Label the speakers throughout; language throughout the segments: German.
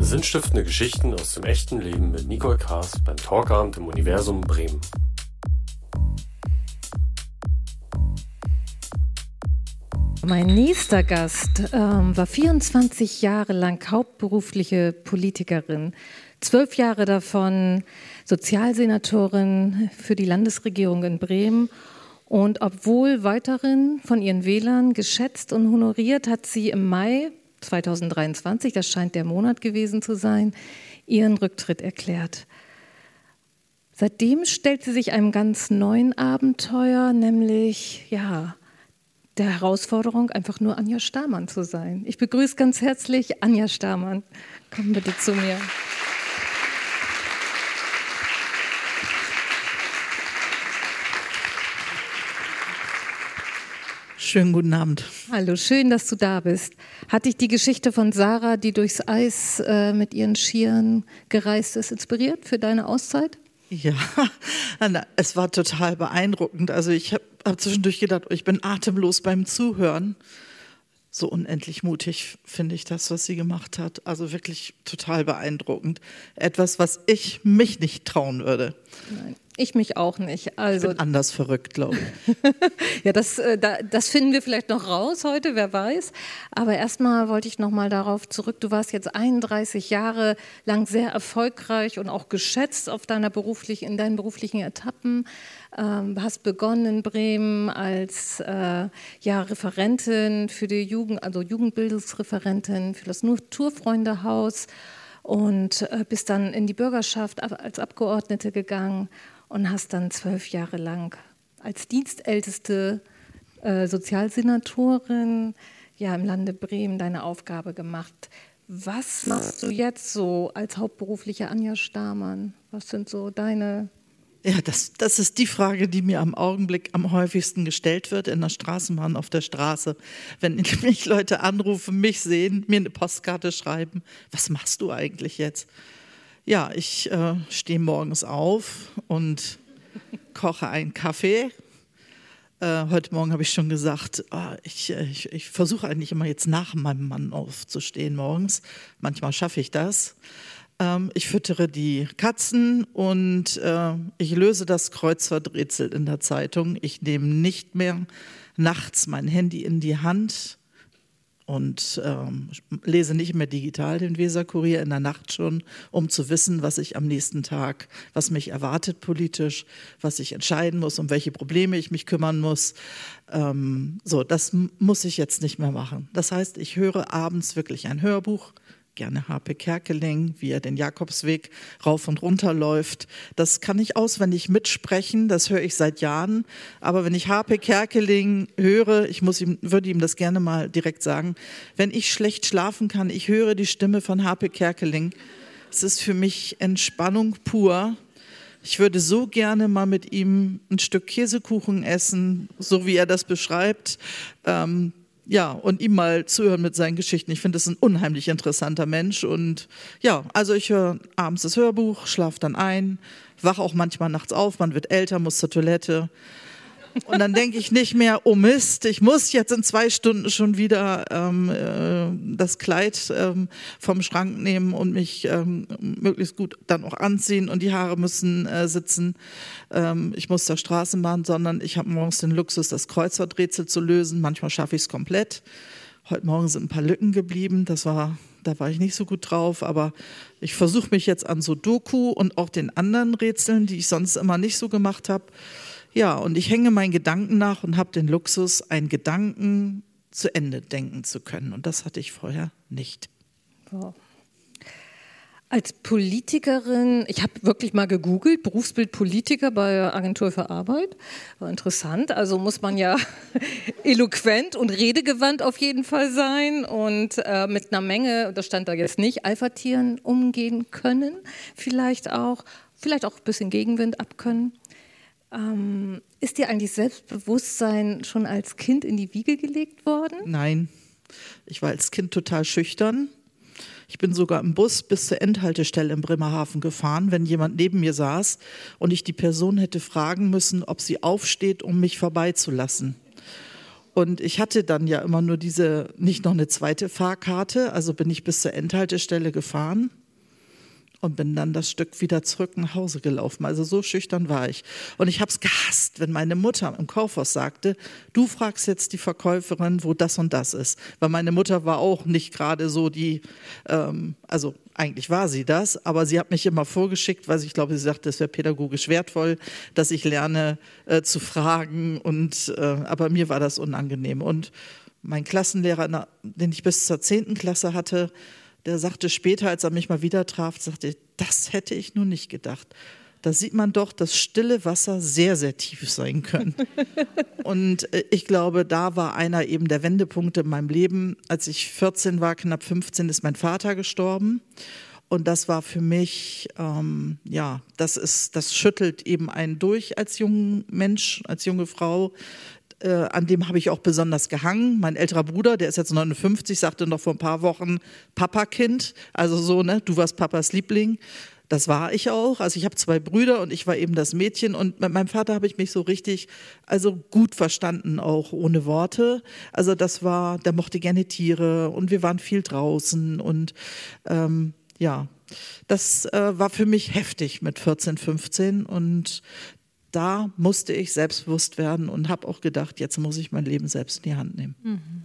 Speaker 1: Sinnstiftende Geschichten aus dem echten Leben mit Nicole Kaas beim Talkabend im Universum Bremen.
Speaker 2: Mein nächster Gast ähm, war 24 Jahre lang hauptberufliche Politikerin, zwölf Jahre davon Sozialsenatorin für die Landesregierung in Bremen. Und obwohl weiterhin von ihren Wählern geschätzt und honoriert, hat sie im Mai 2023, das scheint der Monat gewesen zu sein, ihren Rücktritt erklärt. Seitdem stellt sie sich einem ganz neuen Abenteuer, nämlich ja, der Herausforderung, einfach nur Anja Stamann zu sein. Ich begrüße ganz herzlich Anja Stamann. Komm bitte zu mir.
Speaker 3: Schönen guten Abend.
Speaker 2: Hallo, schön, dass du da bist. Hat dich die Geschichte von Sarah, die durchs Eis äh, mit ihren Skiern gereist ist, inspiriert für deine Auszeit?
Speaker 3: Ja, es war total beeindruckend. Also ich habe hab zwischendurch gedacht, ich bin atemlos beim Zuhören. So unendlich mutig finde ich das, was sie gemacht hat. Also wirklich total beeindruckend. Etwas, was ich mich nicht trauen würde.
Speaker 2: Nein. Ich mich auch nicht. Also,
Speaker 3: ich bin anders verrückt, glaube ich.
Speaker 2: ja, das, äh, das finden wir vielleicht noch raus heute, wer weiß. Aber erstmal wollte ich noch mal darauf zurück. Du warst jetzt 31 Jahre lang sehr erfolgreich und auch geschätzt auf deiner beruflich, in deinen beruflichen Etappen. Ähm, hast begonnen in Bremen als äh, ja, Referentin für die Jugend, also Jugendbildungsreferentin für das Naturfreundehaus und äh, bist dann in die Bürgerschaft als Abgeordnete gegangen und hast dann zwölf Jahre lang als dienstälteste äh, Sozialsenatorin ja, im Lande Bremen deine Aufgabe gemacht. Was machst du jetzt so als hauptberufliche Anja Stamann? Was sind so deine
Speaker 3: ja, das, das ist die Frage, die mir am Augenblick am häufigsten gestellt wird in der Straßenbahn, auf der Straße. Wenn mich Leute anrufen, mich sehen, mir eine Postkarte schreiben, was machst du eigentlich jetzt? Ja, ich äh, stehe morgens auf und koche einen Kaffee. Äh, heute Morgen habe ich schon gesagt, oh, ich, äh, ich, ich versuche eigentlich immer jetzt nach meinem Mann aufzustehen morgens. Manchmal schaffe ich das. Ähm, ich füttere die Katzen und äh, ich löse das Kreuzworträtsel in der Zeitung. Ich nehme nicht mehr nachts mein Handy in die Hand und ähm, lese nicht mehr digital den Weserkurier in der Nacht schon, um zu wissen, was ich am nächsten Tag, was mich erwartet politisch, was ich entscheiden muss, um welche Probleme ich mich kümmern muss. Ähm, so, das muss ich jetzt nicht mehr machen. Das heißt, ich höre abends wirklich ein Hörbuch gerne Harpe Kerkeling, wie er den Jakobsweg rauf und runter läuft. Das kann ich auswendig mitsprechen, das höre ich seit Jahren. Aber wenn ich Harpe Kerkeling höre, ich muss ihm, würde ihm das gerne mal direkt sagen, wenn ich schlecht schlafen kann, ich höre die Stimme von Harpe Kerkeling. Es ist für mich Entspannung pur. Ich würde so gerne mal mit ihm ein Stück Käsekuchen essen, so wie er das beschreibt. Ähm, ja, und ihm mal zuhören mit seinen Geschichten. Ich finde, es ein unheimlich interessanter Mensch. Und ja, also ich höre abends das Hörbuch, schlafe dann ein, wache auch manchmal nachts auf, man wird älter, muss zur Toilette. Und dann denke ich nicht mehr, oh Mist, ich muss jetzt in zwei Stunden schon wieder ähm, äh, das Kleid ähm, vom Schrank nehmen und mich ähm, möglichst gut dann auch anziehen und die Haare müssen äh, sitzen. Ähm, ich muss zur Straßenbahn, sondern ich habe morgens den Luxus, das Kreuzworträtsel zu lösen. Manchmal schaffe ich es komplett. Heute Morgen sind ein paar Lücken geblieben. Das war, da war ich nicht so gut drauf, aber ich versuche mich jetzt an so Doku und auch den anderen Rätseln, die ich sonst immer nicht so gemacht habe. Ja, und ich hänge meinen Gedanken nach und habe den Luxus, einen Gedanken zu Ende denken zu können. Und das hatte ich vorher nicht. Wow.
Speaker 2: Als Politikerin, ich habe wirklich mal gegoogelt, Berufsbild Politiker bei Agentur für Arbeit. War interessant. Also muss man ja eloquent und redegewandt auf jeden Fall sein und äh, mit einer Menge, das stand da jetzt nicht, Alpha-Tieren umgehen können. Vielleicht auch, vielleicht auch ein bisschen Gegenwind abkönnen. Ähm, ist dir eigentlich Selbstbewusstsein schon als Kind in die Wiege gelegt worden?
Speaker 3: Nein, ich war als Kind total schüchtern. Ich bin sogar im Bus bis zur Endhaltestelle in Bremerhaven gefahren, wenn jemand neben mir saß und ich die Person hätte fragen müssen, ob sie aufsteht, um mich vorbeizulassen. Und ich hatte dann ja immer nur diese, nicht noch eine zweite Fahrkarte, also bin ich bis zur Endhaltestelle gefahren und bin dann das Stück wieder zurück nach Hause gelaufen. Also so schüchtern war ich. Und ich habe es gehasst, wenn meine Mutter im Kaufhaus sagte, du fragst jetzt die Verkäuferin, wo das und das ist. Weil meine Mutter war auch nicht gerade so die, ähm, also eigentlich war sie das, aber sie hat mich immer vorgeschickt, weil ich glaube, sie sagte, es wäre pädagogisch wertvoll, dass ich lerne äh, zu fragen. Und äh, aber mir war das unangenehm. Und mein Klassenlehrer, den ich bis zur zehnten Klasse hatte, der sagte später, als er mich mal wieder traf, sagte, das hätte ich nun nicht gedacht. Da sieht man doch, dass stille Wasser sehr, sehr tief sein können. Und äh, ich glaube, da war einer eben der Wendepunkte in meinem Leben. Als ich 14 war, knapp 15, ist mein Vater gestorben. Und das war für mich, ähm, ja, das ist, das schüttelt eben einen durch als junger Mensch, als junge Frau äh, an dem habe ich auch besonders gehangen. Mein älterer Bruder, der ist jetzt 59, sagte noch vor ein paar Wochen Papakind. Also so, ne, du warst Papas Liebling. Das war ich auch. Also ich habe zwei Brüder und ich war eben das Mädchen. Und mit meinem Vater habe ich mich so richtig, also gut verstanden, auch ohne Worte. Also das war, der mochte gerne Tiere und wir waren viel draußen und ähm, ja, das äh, war für mich heftig mit 14, 15 und da musste ich selbstbewusst werden und habe auch gedacht, jetzt muss ich mein Leben selbst in die Hand nehmen. Mhm.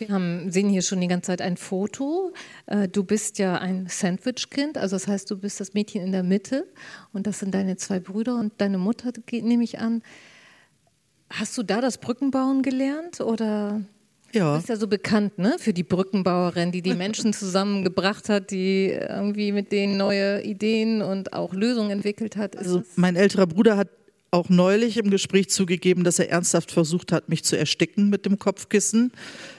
Speaker 2: Wir haben, sehen hier schon die ganze Zeit ein Foto. Äh, du bist ja ein Sandwich-Kind, also das heißt, du bist das Mädchen in der Mitte und das sind deine zwei Brüder und deine Mutter, nehme ich an. Hast du da das Brückenbauen gelernt oder? Ja. Du bist ja so bekannt, ne, für die Brückenbauerin, die die Menschen zusammengebracht hat, die irgendwie mit denen neue Ideen und auch Lösungen entwickelt hat.
Speaker 3: Ist also mein älterer Bruder hat auch neulich im Gespräch zugegeben, dass er ernsthaft versucht hat, mich zu ersticken mit dem Kopfkissen.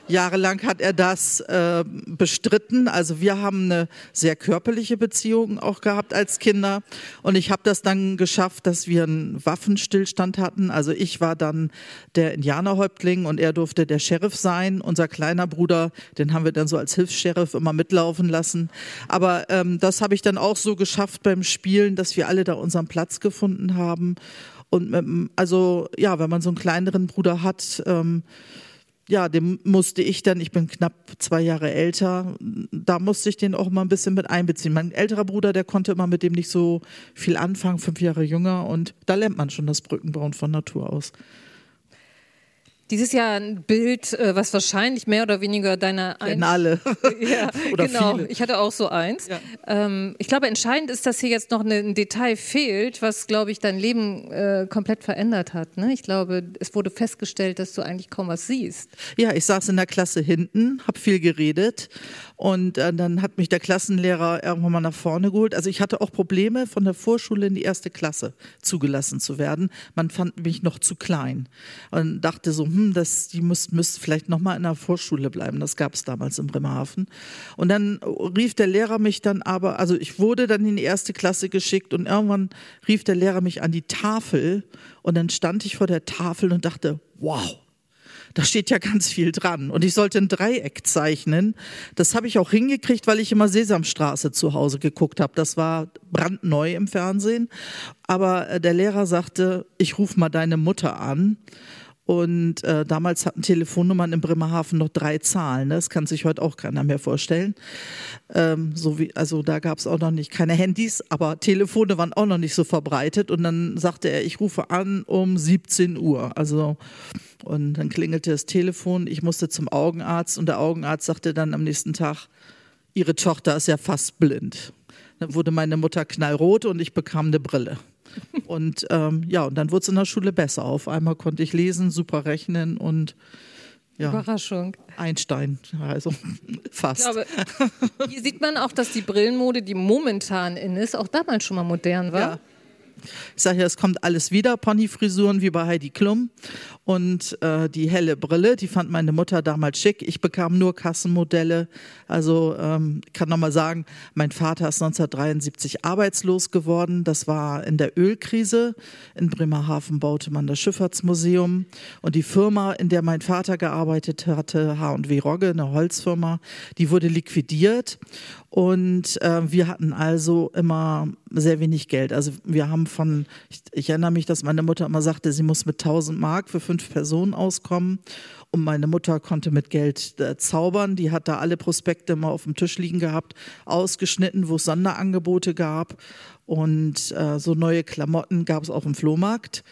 Speaker 3: Jahrelang hat er das äh, bestritten. Also wir haben eine sehr körperliche Beziehung auch gehabt als Kinder. Und ich habe das dann geschafft, dass wir einen Waffenstillstand hatten. Also ich war dann der Indianerhäuptling und er durfte der Sheriff sein. Unser kleiner Bruder, den haben wir dann so als Hilfs-Sheriff immer mitlaufen lassen. Aber ähm, das habe ich dann auch so geschafft beim Spielen, dass wir alle da unseren Platz gefunden haben. Und ähm, also ja, wenn man so einen kleineren Bruder hat, ähm, ja, dem musste ich dann, ich bin knapp zwei Jahre älter, da musste ich den auch mal ein bisschen mit einbeziehen. Mein älterer Bruder, der konnte immer mit dem nicht so viel anfangen, fünf Jahre jünger und da lernt man schon das Brückenbauen von Natur aus.
Speaker 2: Dieses Jahr ein Bild, äh, was wahrscheinlich mehr oder weniger deiner
Speaker 3: Ein alle.
Speaker 2: ja, oder genau. Viele. Ich hatte auch so eins. Ja. Ähm, ich glaube, entscheidend ist, dass hier jetzt noch ein Detail fehlt, was, glaube ich, dein Leben äh, komplett verändert hat. Ne? Ich glaube, es wurde festgestellt, dass du eigentlich kaum was siehst.
Speaker 3: Ja, ich saß in der Klasse hinten, habe viel geredet und äh, dann hat mich der Klassenlehrer irgendwann mal nach vorne geholt. Also ich hatte auch Probleme, von der Vorschule in die erste Klasse zugelassen zu werden. Man fand mich noch zu klein und dachte so, hm, das, die müssten müsst vielleicht noch mal in der Vorschule bleiben. Das gab es damals in Bremerhaven. Und dann rief der Lehrer mich dann aber, also ich wurde dann in die erste Klasse geschickt und irgendwann rief der Lehrer mich an die Tafel und dann stand ich vor der Tafel und dachte, wow, da steht ja ganz viel dran. Und ich sollte ein Dreieck zeichnen. Das habe ich auch hingekriegt, weil ich immer Sesamstraße zu Hause geguckt habe. Das war brandneu im Fernsehen. Aber äh, der Lehrer sagte, ich rufe mal deine Mutter an. Und äh, damals hatten Telefonnummern in Bremerhaven noch drei Zahlen. Ne? Das kann sich heute auch keiner mehr vorstellen. Ähm, so wie, also da gab es auch noch nicht keine Handys, aber Telefone waren auch noch nicht so verbreitet. Und dann sagte er, ich rufe an um 17 Uhr. Also und dann klingelte das Telefon. Ich musste zum Augenarzt und der Augenarzt sagte dann am nächsten Tag, Ihre Tochter ist ja fast blind. Dann wurde meine Mutter knallrot und ich bekam eine Brille. Und ähm, ja, und dann wurde es in der Schule besser. Auf einmal konnte ich lesen, super rechnen und ja,
Speaker 2: Überraschung.
Speaker 3: Einstein, also fast.
Speaker 2: Ich glaube, hier sieht man auch, dass die Brillenmode, die momentan in ist, auch damals schon mal modern war. Ja.
Speaker 3: Ich sage ja, es kommt alles wieder, Ponyfrisuren wie bei Heidi Klum. Und äh, die helle Brille, die fand meine Mutter damals schick. Ich bekam nur Kassenmodelle. Also ähm, kann nochmal sagen, mein Vater ist 1973 arbeitslos geworden. Das war in der Ölkrise. In Bremerhaven baute man das Schifffahrtsmuseum. Und die Firma, in der mein Vater gearbeitet hatte, H&W Rogge, eine Holzfirma, die wurde liquidiert. Und äh, wir hatten also immer sehr wenig Geld. Also wir haben von, ich, ich, erinnere mich, dass meine Mutter immer sagte, sie muss mit 1000 Mark für fünf Personen auskommen. Und meine Mutter konnte mit Geld äh, zaubern. Die hat da alle Prospekte mal auf dem Tisch liegen gehabt, ausgeschnitten, wo es Sonderangebote gab. Und äh, so neue Klamotten gab es auch im Flohmarkt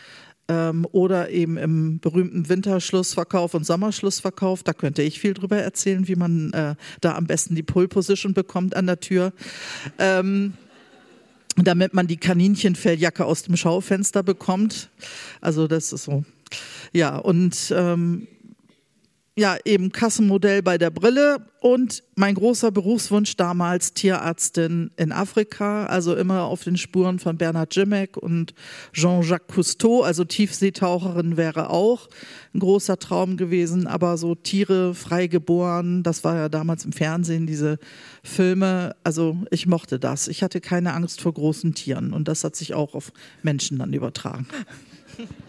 Speaker 3: ähm, oder eben im berühmten Winterschlussverkauf und Sommerschlussverkauf. Da könnte ich viel drüber erzählen, wie man äh, da am besten die Pole Position bekommt an der Tür. Ähm, damit man die Kaninchenfelljacke aus dem Schaufenster bekommt. Also das ist so. Ja, und ähm, ja, eben Kassenmodell bei der Brille und mein großer Berufswunsch damals Tierärztin in Afrika, also immer auf den Spuren von Bernhard Jimmeck und Jean-Jacques Cousteau, also Tiefseetaucherin wäre auch ein großer Traum gewesen, aber so Tiere freigeboren, das war ja damals im Fernsehen, diese Filme, also ich mochte das. Ich hatte keine Angst vor großen Tieren und das hat sich auch auf Menschen dann übertragen.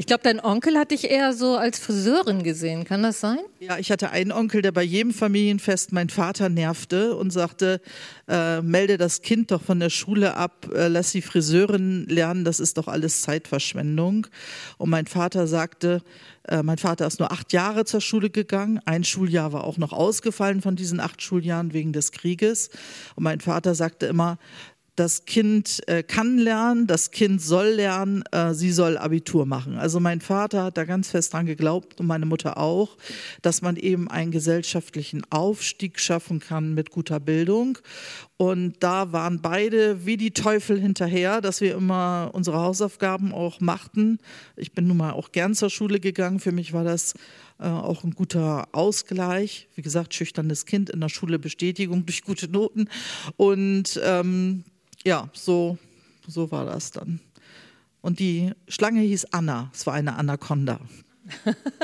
Speaker 2: Ich glaube, dein Onkel hat dich eher so als Friseurin gesehen. Kann das sein?
Speaker 3: Ja, ich hatte einen Onkel, der bei jedem Familienfest meinen Vater nervte und sagte, äh, melde das Kind doch von der Schule ab, äh, lass die Friseurin lernen, das ist doch alles Zeitverschwendung. Und mein Vater sagte, äh, mein Vater ist nur acht Jahre zur Schule gegangen. Ein Schuljahr war auch noch ausgefallen von diesen acht Schuljahren wegen des Krieges. Und mein Vater sagte immer, das Kind äh, kann lernen, das Kind soll lernen, äh, sie soll Abitur machen. Also mein Vater hat da ganz fest dran geglaubt und meine Mutter auch, dass man eben einen gesellschaftlichen Aufstieg schaffen kann mit guter Bildung. Und da waren beide wie die Teufel hinterher, dass wir immer unsere Hausaufgaben auch machten. Ich bin nun mal auch gern zur Schule gegangen. Für mich war das äh, auch ein guter Ausgleich. Wie gesagt, schüchternes Kind in der Schule Bestätigung durch gute Noten. Und ähm, ja, so, so war das dann. Und die Schlange hieß Anna, es war eine Anaconda.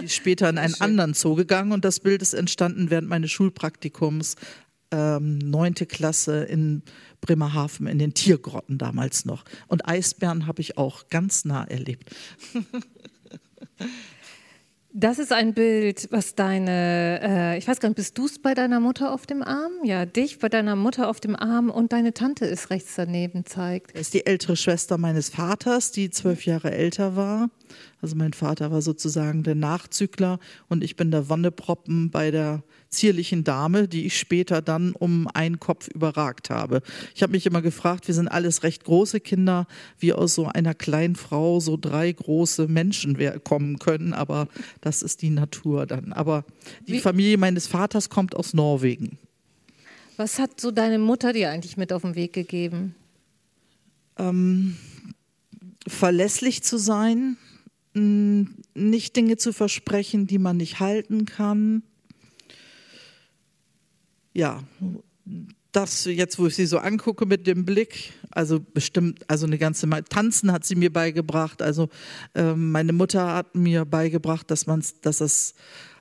Speaker 3: Die ist später in einen anderen Zoo gegangen und das Bild ist entstanden während meines Schulpraktikums, ähm, neunte Klasse in Bremerhaven, in den Tiergrotten damals noch. Und Eisbären habe ich auch ganz nah erlebt.
Speaker 2: Das ist ein Bild, was deine, äh, ich weiß gar nicht, bist du es bei deiner Mutter auf dem Arm? Ja, dich bei deiner Mutter auf dem Arm und deine Tante ist rechts daneben zeigt.
Speaker 3: Das ist die ältere Schwester meines Vaters, die zwölf Jahre älter war. Also mein Vater war sozusagen der Nachzügler und ich bin der Wonneproppen bei der zierlichen Dame, die ich später dann um einen Kopf überragt habe. Ich habe mich immer gefragt, wir sind alles recht große Kinder, wie aus so einer kleinen Frau so drei große Menschen kommen können, aber das ist die Natur dann. Aber die wie? Familie meines Vaters kommt aus Norwegen.
Speaker 2: Was hat so deine Mutter dir eigentlich mit auf den Weg gegeben?
Speaker 3: Ähm, verlässlich zu sein, nicht Dinge zu versprechen, die man nicht halten kann. Ja, das jetzt, wo ich sie so angucke mit dem Blick, also bestimmt, also eine ganze Mal. Tanzen hat sie mir beigebracht. Also äh, meine Mutter hat mir beigebracht, dass man, dass es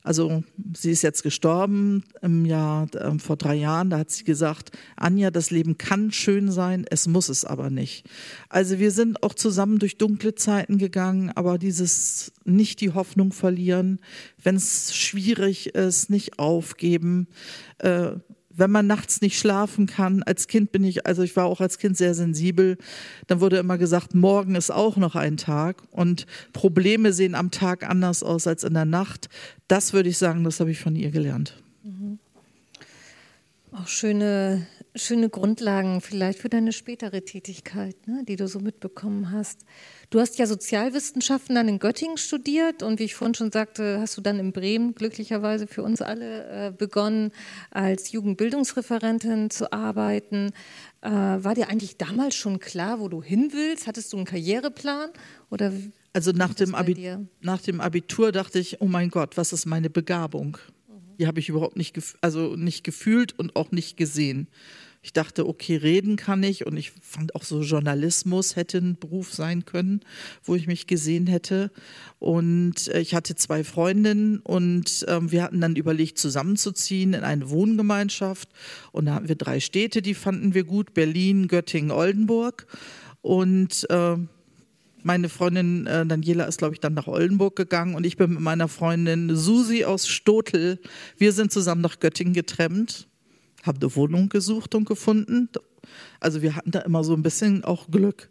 Speaker 3: also sie ist jetzt gestorben im Jahr äh, vor drei Jahren. Da hat sie gesagt, Anja, das Leben kann schön sein, es muss es aber nicht. Also wir sind auch zusammen durch dunkle Zeiten gegangen, aber dieses nicht die Hoffnung verlieren, wenn es schwierig ist, nicht aufgeben. Äh, wenn man nachts nicht schlafen kann, als Kind bin ich, also ich war auch als Kind sehr sensibel, dann wurde immer gesagt, morgen ist auch noch ein Tag und Probleme sehen am Tag anders aus als in der Nacht. Das würde ich sagen, das habe ich von ihr gelernt. Mhm.
Speaker 2: Auch schöne, schöne Grundlagen vielleicht für deine spätere Tätigkeit, ne, die du so mitbekommen hast. Du hast ja Sozialwissenschaften dann in Göttingen studiert und wie ich vorhin schon sagte, hast du dann in Bremen glücklicherweise für uns alle äh, begonnen, als Jugendbildungsreferentin zu arbeiten. Äh, war dir eigentlich damals schon klar, wo du hin willst? Hattest du einen Karriereplan oder
Speaker 3: also nach dem, nach dem Abitur dachte ich, oh mein Gott, was ist meine Begabung? Die habe ich überhaupt nicht, also nicht gefühlt und auch nicht gesehen. Ich dachte, okay, reden kann ich und ich fand auch so Journalismus hätte ein Beruf sein können, wo ich mich gesehen hätte. Und äh, ich hatte zwei Freundinnen und ähm, wir hatten dann überlegt, zusammenzuziehen in eine Wohngemeinschaft. Und da hatten wir drei Städte, die fanden wir gut: Berlin, Göttingen, Oldenburg. Und äh, meine Freundin äh, Daniela ist, glaube ich, dann nach Oldenburg gegangen und ich bin mit meiner Freundin Susi aus Stotel. Wir sind zusammen nach Göttingen getrennt habe eine Wohnung gesucht und gefunden. Also wir hatten da immer so ein bisschen auch Glück.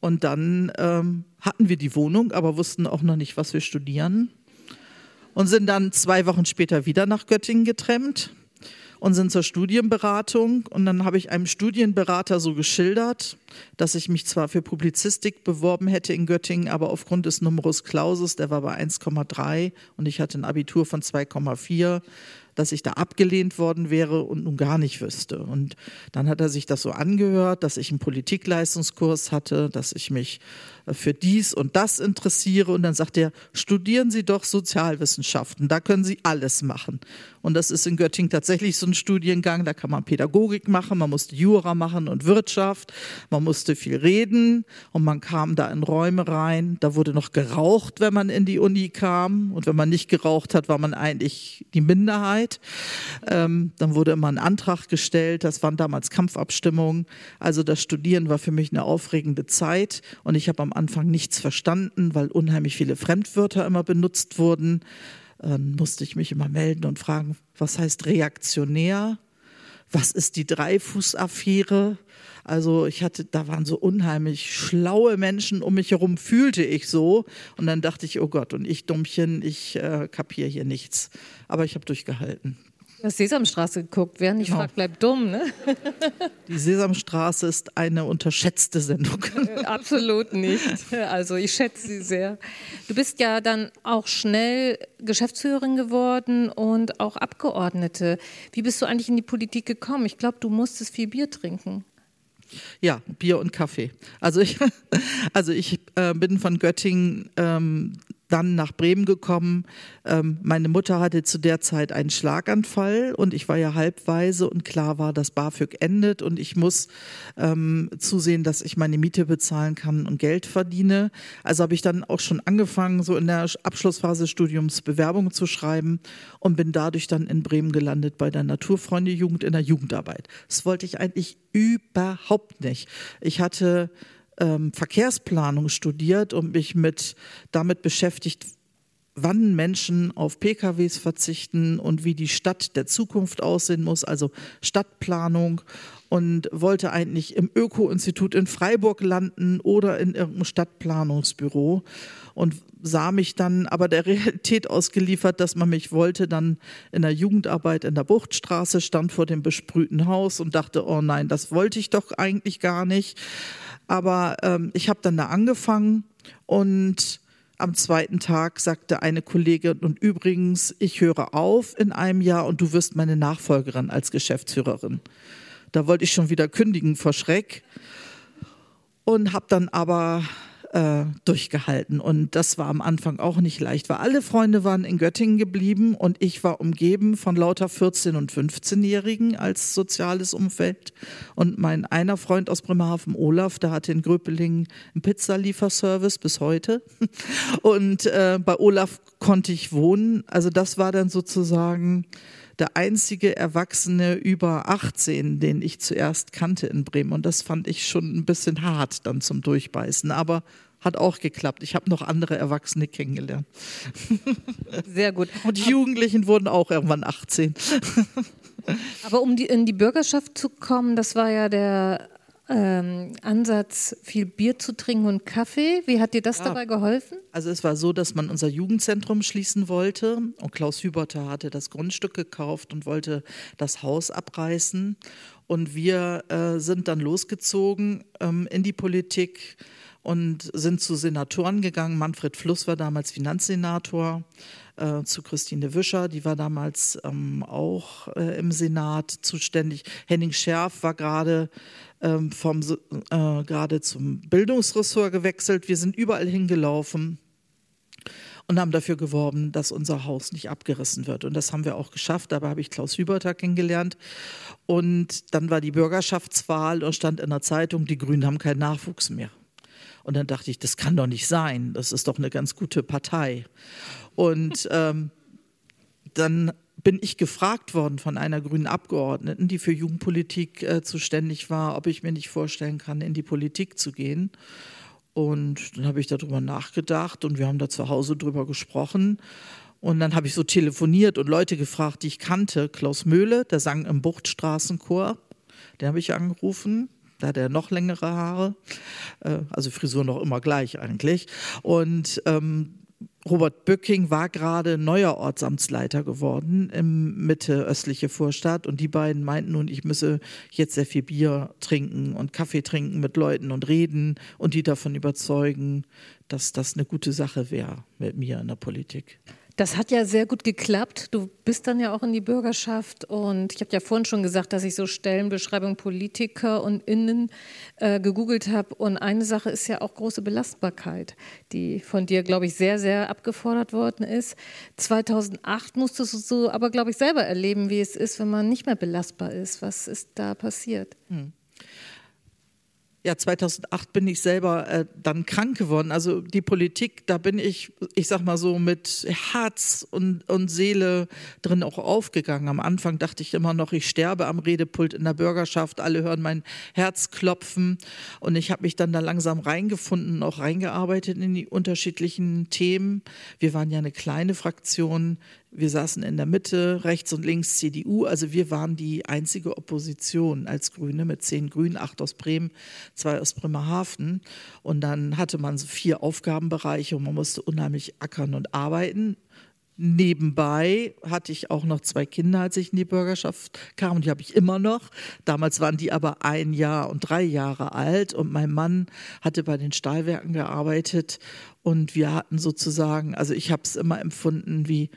Speaker 3: Und dann ähm, hatten wir die Wohnung, aber wussten auch noch nicht, was wir studieren. und sind dann zwei Wochen später wieder nach Göttingen getrennt und sind zur Studienberatung. Und dann habe ich einem Studienberater so geschildert, dass ich mich zwar für Publizistik beworben hätte in Göttingen, aber aufgrund des Numerus Clausus, der war bei 1,3 und ich hatte ein Abitur von 2,4, dass ich da abgelehnt worden wäre und nun gar nicht wüsste. Und dann hat er sich das so angehört, dass ich einen Politikleistungskurs hatte, dass ich mich für dies und das interessiere. Und dann sagt er, studieren Sie doch Sozialwissenschaften, da können Sie alles machen. Und das ist in Göttingen tatsächlich so ein Studiengang, da kann man Pädagogik machen, man musste Jura machen und Wirtschaft, man musste viel reden und man kam da in Räume rein. Da wurde noch geraucht, wenn man in die Uni kam. Und wenn man nicht geraucht hat, war man eigentlich die Minderheit. Ähm, dann wurde immer ein Antrag gestellt, das waren damals Kampfabstimmungen. Also das Studieren war für mich eine aufregende Zeit und ich habe am Anfang nichts verstanden, weil unheimlich viele Fremdwörter immer benutzt wurden. Dann musste ich mich immer melden und fragen, was heißt reaktionär? Was ist die Dreifuß-Affäre? Also ich hatte, da waren so unheimlich schlaue Menschen um mich herum, fühlte ich so. Und dann dachte ich, oh Gott, und ich Dummchen, ich äh, kapiere hier nichts. Aber ich habe durchgehalten.
Speaker 2: Du hast Sesamstraße geguckt. Wer nicht genau. fragt, bleibt dumm. Ne?
Speaker 3: Die Sesamstraße ist eine unterschätzte Sendung.
Speaker 2: Äh, absolut nicht. Also ich schätze sie sehr. Du bist ja dann auch schnell Geschäftsführerin geworden und auch Abgeordnete. Wie bist du eigentlich in die Politik gekommen? Ich glaube, du musstest viel Bier trinken.
Speaker 3: Ja, Bier und Kaffee. Also ich, also ich äh, bin von Göttingen ähm, dann nach Bremen gekommen. Ähm, meine Mutter hatte zu der Zeit einen Schlaganfall und ich war ja halbweise und klar war, dass BAföG endet und ich muss ähm, zusehen, dass ich meine Miete bezahlen kann und Geld verdiene. Also habe ich dann auch schon angefangen, so in der Abschlussphase des Studiums Bewerbungen zu schreiben und bin dadurch dann in Bremen gelandet bei der Naturfreunde Jugend in der Jugendarbeit. Das wollte ich eigentlich überhaupt nicht. Ich hatte ähm, Verkehrsplanung studiert und mich mit damit beschäftigt, wann Menschen auf PKWs verzichten und wie die Stadt der Zukunft aussehen muss, also Stadtplanung und wollte eigentlich im Öko-Institut in Freiburg landen oder in irgendeinem Stadtplanungsbüro und sah mich dann aber der Realität ausgeliefert, dass man mich wollte, dann in der Jugendarbeit in der Buchtstraße, stand vor dem besprühten Haus und dachte, oh nein, das wollte ich doch eigentlich gar nicht. Aber ähm, ich habe dann da angefangen und am zweiten Tag sagte eine Kollegin, und übrigens, ich höre auf in einem Jahr und du wirst meine Nachfolgerin als Geschäftsführerin. Da wollte ich schon wieder kündigen vor Schreck und habe dann aber äh, durchgehalten. Und das war am Anfang auch nicht leicht, weil alle Freunde waren in Göttingen geblieben und ich war umgeben von lauter 14- und 15-Jährigen als soziales Umfeld. Und mein einer Freund aus Bremerhaven, Olaf, der hatte in Gröpelingen einen Pizzalieferservice bis heute. Und äh, bei Olaf konnte ich wohnen. Also das war dann sozusagen der einzige Erwachsene über 18, den ich zuerst kannte in Bremen. Und das fand ich schon ein bisschen hart dann zum Durchbeißen. Aber hat auch geklappt. Ich habe noch andere Erwachsene kennengelernt.
Speaker 2: Sehr gut.
Speaker 3: Und die Jugendlichen wurden auch irgendwann 18.
Speaker 2: Aber um die, in die Bürgerschaft zu kommen, das war ja der ähm, Ansatz, viel Bier zu trinken und Kaffee. Wie hat dir das ja. dabei geholfen?
Speaker 3: Also es war so, dass man unser Jugendzentrum schließen wollte und Klaus Hüberter hatte das Grundstück gekauft und wollte das Haus abreißen. Und wir äh, sind dann losgezogen ähm, in die Politik und sind zu Senatoren gegangen. Manfred Fluss war damals Finanzsenator, äh, zu Christine Wischer, die war damals ähm, auch äh, im Senat zuständig. Henning Scherf war gerade ähm, äh, zum Bildungsressort gewechselt. Wir sind überall hingelaufen und haben dafür geworben, dass unser Haus nicht abgerissen wird. Und das haben wir auch geschafft. Dabei habe ich Klaus Hüberter kennengelernt. Und dann war die Bürgerschaftswahl und stand in der Zeitung, die Grünen haben keinen Nachwuchs mehr. Und dann dachte ich, das kann doch nicht sein. Das ist doch eine ganz gute Partei. Und ähm, dann bin ich gefragt worden von einer grünen Abgeordneten, die für Jugendpolitik äh, zuständig war, ob ich mir nicht vorstellen kann, in die Politik zu gehen. Und dann habe ich darüber nachgedacht und wir haben da zu Hause drüber gesprochen. Und dann habe ich so telefoniert und Leute gefragt, die ich kannte. Klaus Möhle, der sang im Buchtstraßenchor, den habe ich angerufen. Da hat er noch längere Haare, äh, also Frisur noch immer gleich eigentlich. Und ähm, Robert Bücking war gerade neuer Ortsamtsleiter geworden im Mitte östliche Vorstadt und die beiden meinten nun, ich müsse jetzt sehr viel Bier trinken und Kaffee trinken mit Leuten und reden und die davon überzeugen, dass das eine gute Sache wäre mit mir in der Politik.
Speaker 2: Das hat ja sehr gut geklappt. Du bist dann ja auch in die Bürgerschaft und ich habe ja vorhin schon gesagt, dass ich so Stellenbeschreibung Politiker und Innen äh, gegoogelt habe. Und eine Sache ist ja auch große Belastbarkeit, die von dir, glaube ich, sehr, sehr abgefordert worden ist. 2008 musstest du aber, glaube ich, selber erleben, wie es ist, wenn man nicht mehr belastbar ist. Was ist da passiert? Hm
Speaker 3: ja, 2008 bin ich selber äh, dann krank geworden. Also die Politik, da bin ich, ich sag mal so, mit Herz und, und Seele drin auch aufgegangen. Am Anfang dachte ich immer noch, ich sterbe am Redepult in der Bürgerschaft. Alle hören mein Herz klopfen. Und ich habe mich dann da langsam reingefunden, auch reingearbeitet in die unterschiedlichen Themen. Wir waren ja eine kleine Fraktion. Wir saßen in der Mitte, rechts und links CDU. Also wir waren die einzige Opposition als Grüne mit zehn Grünen, acht aus Bremen, zwei aus Bremerhaven. Und dann hatte man so vier Aufgabenbereiche und man musste unheimlich ackern und arbeiten. Nebenbei hatte ich auch noch zwei Kinder, als ich in die Bürgerschaft kam. Und die habe ich immer noch. Damals waren die aber ein Jahr und drei Jahre alt. Und mein Mann hatte bei den Stahlwerken gearbeitet. Und wir hatten sozusagen, also ich habe es immer empfunden wie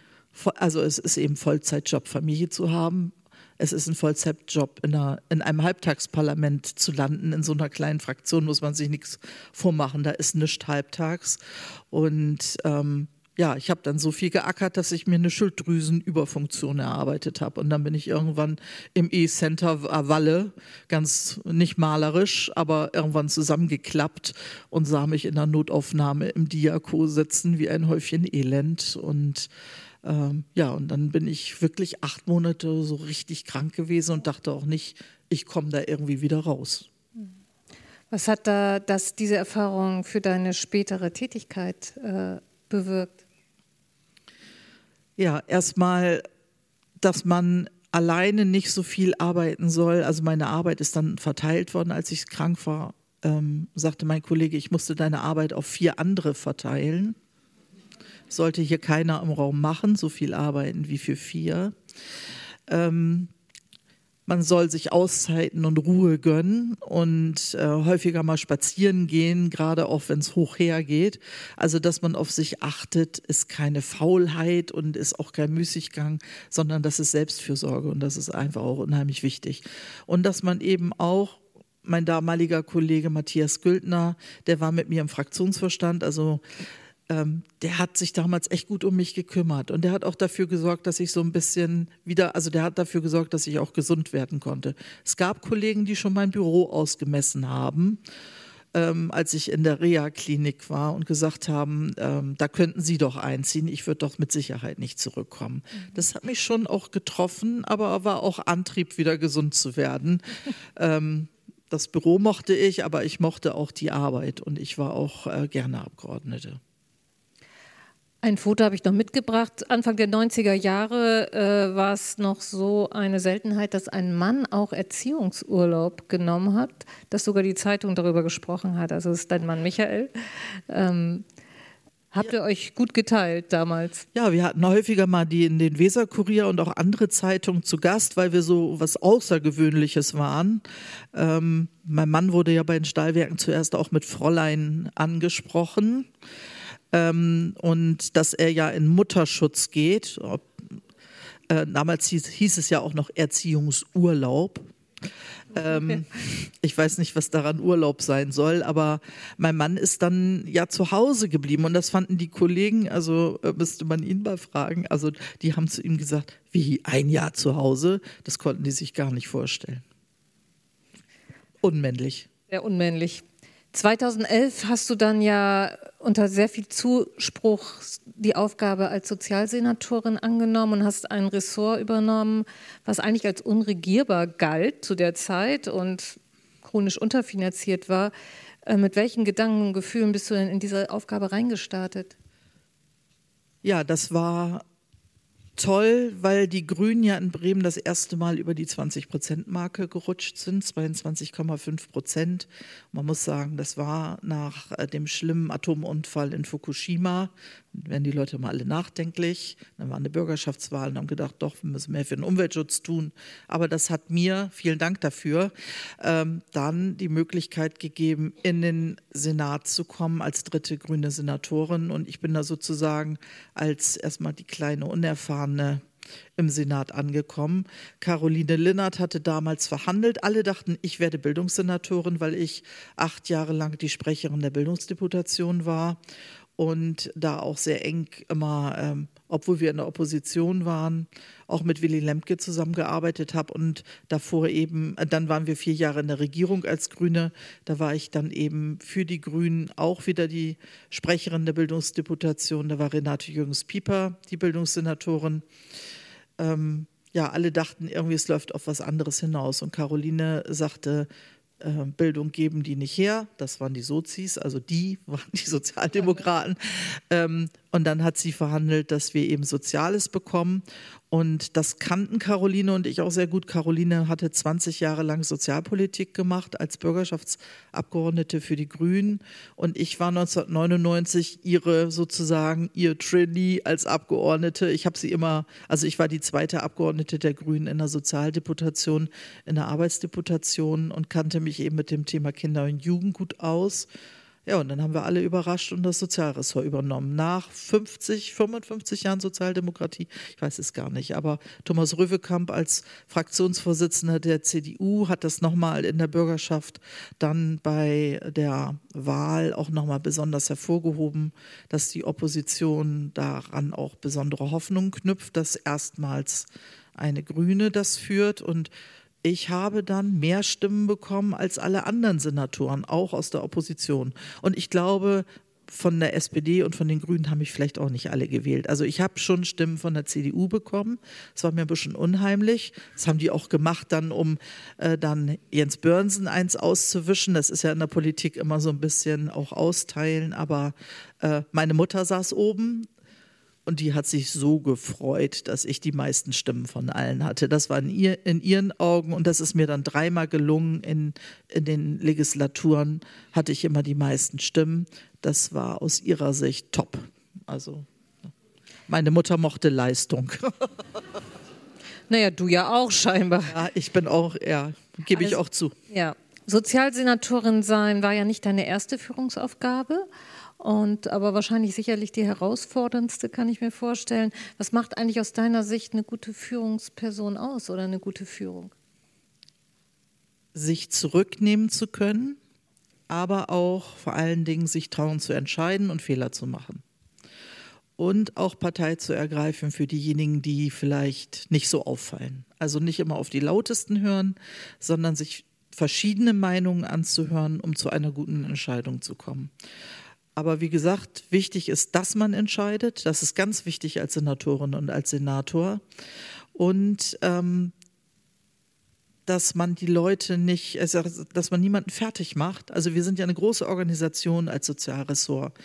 Speaker 3: also es ist eben Vollzeitjob, Familie zu haben. Es ist ein Vollzeitjob, in, einer, in einem Halbtagsparlament zu landen. In so einer kleinen Fraktion muss man sich nichts vormachen. Da ist nichts halbtags. Und ähm, ja, ich habe dann so viel geackert, dass ich mir eine Schilddrüsenüberfunktion erarbeitet habe. Und dann bin ich irgendwann im E-Center Walle, ganz nicht malerisch, aber irgendwann zusammengeklappt und sah mich in der Notaufnahme im Diako sitzen wie ein Häufchen Elend. Und ähm, ja, und dann bin ich wirklich acht Monate so richtig krank gewesen und dachte auch nicht, ich komme da irgendwie wieder raus.
Speaker 2: Was hat da das, diese Erfahrung für deine spätere Tätigkeit äh, bewirkt?
Speaker 3: Ja, erstmal, dass man alleine nicht so viel arbeiten soll. Also meine Arbeit ist dann verteilt worden, als ich krank war. Ähm, sagte mein Kollege, ich musste deine Arbeit auf vier andere verteilen sollte hier keiner im Raum machen, so viel arbeiten wie für vier. Ähm, man soll sich Auszeiten und Ruhe gönnen und äh, häufiger mal spazieren gehen, gerade auch wenn es hoch hergeht. Also, dass man auf sich achtet, ist keine Faulheit und ist auch kein Müßiggang, sondern das ist Selbstfürsorge und das ist einfach auch unheimlich wichtig. Und dass man eben auch mein damaliger Kollege Matthias Güldner, der war mit mir im Fraktionsvorstand, also ähm, der hat sich damals echt gut um mich gekümmert und der hat auch dafür gesorgt, dass ich so ein bisschen wieder, also der hat dafür gesorgt, dass ich auch gesund werden konnte. Es gab Kollegen, die schon mein Büro ausgemessen haben. Ähm, als ich in der Reha-Klinik war und gesagt haben, ähm, da könnten Sie doch einziehen, ich würde doch mit Sicherheit nicht zurückkommen. Mhm. Das hat mich schon auch getroffen, aber war auch Antrieb, wieder gesund zu werden. ähm, das Büro mochte ich, aber ich mochte auch die Arbeit und ich war auch äh, gerne Abgeordnete.
Speaker 2: Ein Foto habe ich noch mitgebracht. Anfang der 90er Jahre äh, war es noch so eine Seltenheit, dass ein Mann auch Erziehungsurlaub genommen hat, dass sogar die Zeitung darüber gesprochen hat. Also es ist dein Mann Michael. Ähm, habt ihr euch gut geteilt damals?
Speaker 3: Ja, wir hatten häufiger mal die in den Weserkurier und auch andere Zeitungen zu Gast, weil wir so was Außergewöhnliches waren. Ähm, mein Mann wurde ja bei den Stahlwerken zuerst auch mit Fräulein angesprochen ähm, und dass er ja in Mutterschutz geht. Ob, äh, damals hieß, hieß, es ja auch noch Erziehungsurlaub. Ähm, ich weiß nicht, was daran Urlaub sein soll, aber mein Mann ist dann ja zu Hause geblieben und das fanden die Kollegen, also äh, müsste man ihn mal fragen, also die haben zu ihm gesagt, wie ein Jahr zu Hause, das konnten die sich gar nicht vorstellen. Unmännlich.
Speaker 2: Sehr unmännlich. 2011 hast du dann ja unter sehr viel Zuspruch die Aufgabe als Sozialsenatorin angenommen und hast ein Ressort übernommen, was eigentlich als unregierbar galt zu der Zeit und chronisch unterfinanziert war. Äh, mit welchen Gedanken und Gefühlen bist du denn in diese Aufgabe reingestartet?
Speaker 3: Ja, das war toll, weil die Grünen ja in Bremen das erste Mal über die 20-Prozent-Marke gerutscht sind, 22,5 Prozent. Man muss sagen, das war nach äh, dem schlimmen Atomunfall in Fukushima, werden die Leute mal alle nachdenklich. Dann war eine Bürgerschaftswahl und haben gedacht, doch, wir müssen mehr für den Umweltschutz tun. Aber das hat mir, vielen Dank dafür, ähm, dann die Möglichkeit gegeben, in den Senat zu kommen als dritte grüne Senatorin. Und ich bin da sozusagen als erstmal die kleine Unerfahrene im Senat angekommen. Caroline Linnert hatte damals verhandelt. Alle dachten, ich werde Bildungssenatorin, weil ich acht Jahre lang die Sprecherin der Bildungsdeputation war und da auch sehr eng immer, ähm, obwohl wir in der Opposition waren, auch mit Willy Lemke zusammengearbeitet habe und davor eben, äh, dann waren wir vier Jahre in der Regierung als Grüne, da war ich dann eben für die Grünen auch wieder die Sprecherin der Bildungsdeputation, da war Renate Jürgens-Pieper, die Bildungssenatorin. Ähm, ja, alle dachten irgendwie, es läuft auf was anderes hinaus. Und Caroline sagte, äh, Bildung geben die nicht her. Das waren die Sozis, also die waren die Sozialdemokraten. Ähm, und dann hat sie verhandelt, dass wir eben Soziales bekommen. Und das kannten Caroline und ich auch sehr gut. Caroline hatte 20 Jahre lang Sozialpolitik gemacht als Bürgerschaftsabgeordnete für die Grünen. Und ich war 1999 ihre sozusagen, ihr Trainee als Abgeordnete. Ich habe sie immer, also ich war die zweite Abgeordnete der Grünen in der Sozialdeputation, in der Arbeitsdeputation und kannte mich eben mit dem Thema Kinder und Jugend gut aus. Ja, und dann haben wir alle überrascht und das Sozialressort übernommen. Nach 50, 55 Jahren Sozialdemokratie, ich weiß es gar nicht, aber Thomas Röwekamp als Fraktionsvorsitzender der CDU hat das nochmal in der Bürgerschaft dann bei der Wahl auch nochmal besonders hervorgehoben, dass die Opposition daran auch besondere Hoffnung knüpft, dass erstmals eine Grüne das führt und ich habe dann mehr Stimmen bekommen als alle anderen Senatoren, auch aus der Opposition. Und ich glaube, von der SPD und von den Grünen haben mich vielleicht auch nicht alle gewählt. Also ich habe schon Stimmen von der CDU bekommen. Das war mir ein bisschen unheimlich. Das haben die auch gemacht, dann um äh, dann Jens Börnsen eins auszuwischen. Das ist ja in der Politik immer so ein bisschen auch austeilen. Aber äh, meine Mutter saß oben und die hat sich so gefreut, dass ich die meisten Stimmen von allen hatte. Das war in, ihr, in ihren Augen und das ist mir dann dreimal gelungen. In, in den Legislaturen hatte ich immer die meisten Stimmen. Das war aus ihrer Sicht top. Also meine Mutter mochte Leistung.
Speaker 2: Naja, du ja auch scheinbar.
Speaker 3: Ja, ich bin auch, ja, gebe ich also, auch zu.
Speaker 2: Ja. Sozialsenatorin sein war ja nicht deine erste Führungsaufgabe. Und aber wahrscheinlich sicherlich die herausforderndste, kann ich mir vorstellen. Was macht eigentlich aus deiner Sicht eine gute Führungsperson aus oder eine gute Führung?
Speaker 3: Sich zurücknehmen zu können, aber auch vor allen Dingen sich trauen zu entscheiden und Fehler zu machen. Und auch Partei zu ergreifen für diejenigen, die vielleicht nicht so auffallen. Also nicht immer auf die lautesten hören, sondern sich verschiedene Meinungen anzuhören, um zu einer guten Entscheidung zu kommen. Aber wie gesagt, wichtig ist, dass man entscheidet. Das ist ganz wichtig als Senatorin und als Senator. Und ähm, dass man die Leute nicht, also dass man niemanden fertig macht. Also wir sind ja eine große Organisation als Sozialressort,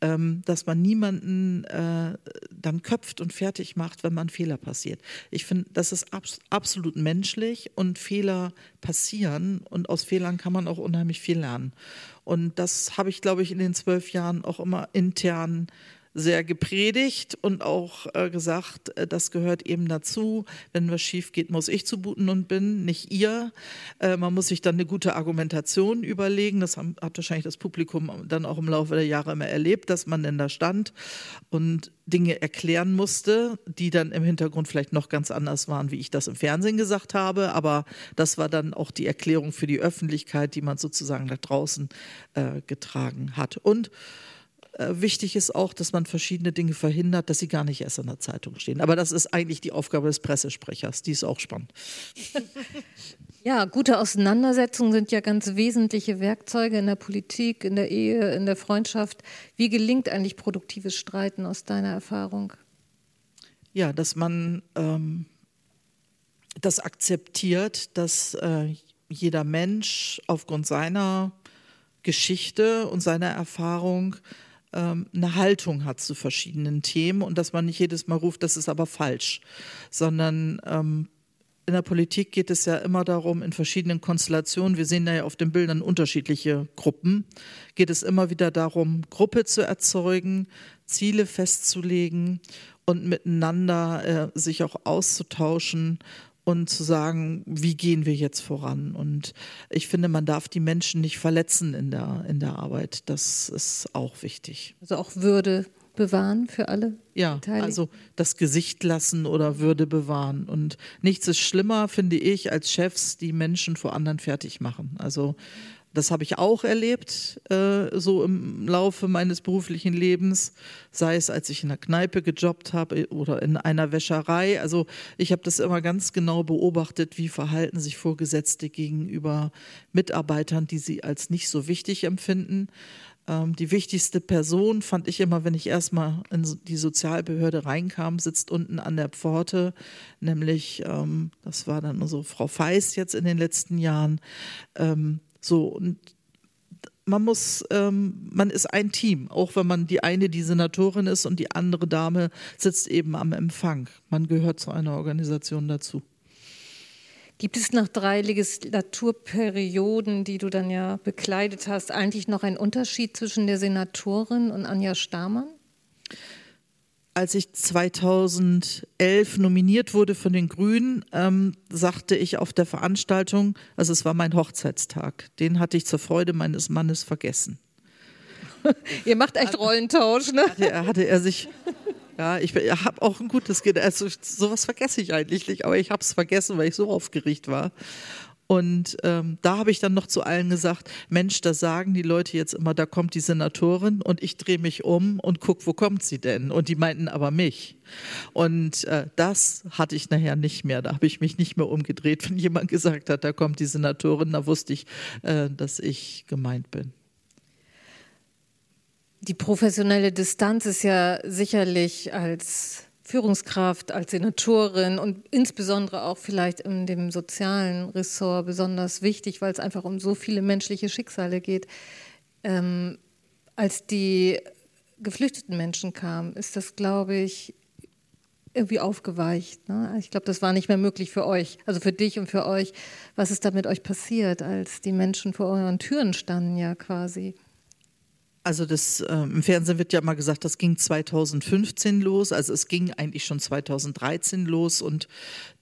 Speaker 3: ähm, dass man niemanden äh, dann köpft und fertig macht, wenn man Fehler passiert. Ich finde, das ist abs absolut menschlich und Fehler passieren und aus Fehlern kann man auch unheimlich viel lernen. Und das habe ich, glaube ich, in den zwölf Jahren auch immer intern sehr gepredigt und auch äh, gesagt, äh, das gehört eben dazu. Wenn was schief geht, muss ich zu Buten und bin, nicht ihr. Äh, man muss sich dann eine gute Argumentation überlegen. Das haben, hat wahrscheinlich das Publikum dann auch im Laufe der Jahre immer erlebt, dass man denn da stand und Dinge erklären musste, die dann im Hintergrund vielleicht noch ganz anders waren, wie ich das im Fernsehen gesagt habe. Aber das war dann auch die Erklärung für die Öffentlichkeit, die man sozusagen da draußen äh, getragen hat. Und äh, wichtig ist auch, dass man verschiedene Dinge verhindert, dass sie gar nicht erst in der Zeitung stehen. Aber das ist eigentlich die Aufgabe des Pressesprechers. Die ist auch spannend.
Speaker 2: Ja, gute Auseinandersetzungen sind ja ganz wesentliche Werkzeuge in der Politik, in der Ehe, in der Freundschaft. Wie gelingt eigentlich produktives Streiten aus deiner Erfahrung?
Speaker 3: Ja, dass man ähm, das akzeptiert, dass äh, jeder Mensch aufgrund seiner Geschichte und seiner Erfahrung ähm, eine Haltung hat zu verschiedenen Themen und dass man nicht jedes Mal ruft, das ist aber falsch, sondern ähm, in der Politik geht es ja immer darum, in verschiedenen Konstellationen, wir sehen da ja auf den Bildern unterschiedliche Gruppen, geht es immer wieder darum, Gruppe zu erzeugen, Ziele festzulegen und miteinander äh, sich auch auszutauschen und zu sagen, wie gehen wir jetzt voran. Und ich finde, man darf die Menschen nicht verletzen in der, in der Arbeit. Das ist auch wichtig.
Speaker 2: Also auch Würde bewahren für alle?
Speaker 3: Ja, also das Gesicht lassen oder Würde bewahren. Und nichts ist schlimmer, finde ich, als Chefs, die Menschen vor anderen fertig machen. Also das habe ich auch erlebt, äh, so im Laufe meines beruflichen Lebens, sei es als ich in einer Kneipe gejobbt habe oder in einer Wäscherei. Also ich habe das immer ganz genau beobachtet, wie verhalten sich Vorgesetzte gegenüber Mitarbeitern, die sie als nicht so wichtig empfinden. Ähm, die wichtigste Person fand ich immer, wenn ich erstmal in die Sozialbehörde reinkam, sitzt unten an der Pforte, nämlich, ähm, das war dann unsere Frau Feist jetzt in den letzten Jahren. Ähm, so, und man muss, ähm, man ist ein Team, auch wenn man die eine die Senatorin ist und die andere Dame sitzt eben am Empfang. Man gehört zu einer Organisation dazu.
Speaker 2: Gibt es nach drei Legislaturperioden, die du dann ja bekleidet hast, eigentlich noch einen Unterschied zwischen der Senatorin und Anja Stamann?
Speaker 3: Als ich 2011 nominiert wurde von den Grünen, ähm, sagte ich auf der Veranstaltung, also es war mein Hochzeitstag, den hatte ich zur Freude meines Mannes vergessen.
Speaker 2: Ihr macht echt Rollentausch, ne?
Speaker 3: Hatte, hatte er sich, ja, ich habe auch ein gutes Gedächtnis, also sowas vergesse ich eigentlich nicht, aber ich habe es vergessen, weil ich so aufgeregt war. Und ähm, da habe ich dann noch zu allen gesagt, Mensch, da sagen die Leute jetzt immer, da kommt die Senatorin und ich drehe mich um und gucke, wo kommt sie denn? Und die meinten aber mich. Und äh, das hatte ich nachher nicht mehr. Da habe ich mich nicht mehr umgedreht. Wenn jemand gesagt hat, da kommt die Senatorin, da wusste ich, äh, dass ich gemeint bin.
Speaker 2: Die professionelle Distanz ist ja sicherlich als Führungskraft, als Senatorin und insbesondere auch vielleicht in dem sozialen Ressort besonders wichtig, weil es einfach um so viele menschliche Schicksale geht. Ähm, als die geflüchteten Menschen kamen, ist das, glaube ich, irgendwie aufgeweicht. Ne? Ich glaube, das war nicht mehr möglich für euch, also für dich und für euch. Was ist da mit euch passiert, als die Menschen vor euren Türen standen, ja quasi?
Speaker 3: Also das, äh, im Fernsehen wird ja mal gesagt, das ging 2015 los. Also es ging eigentlich schon 2013 los und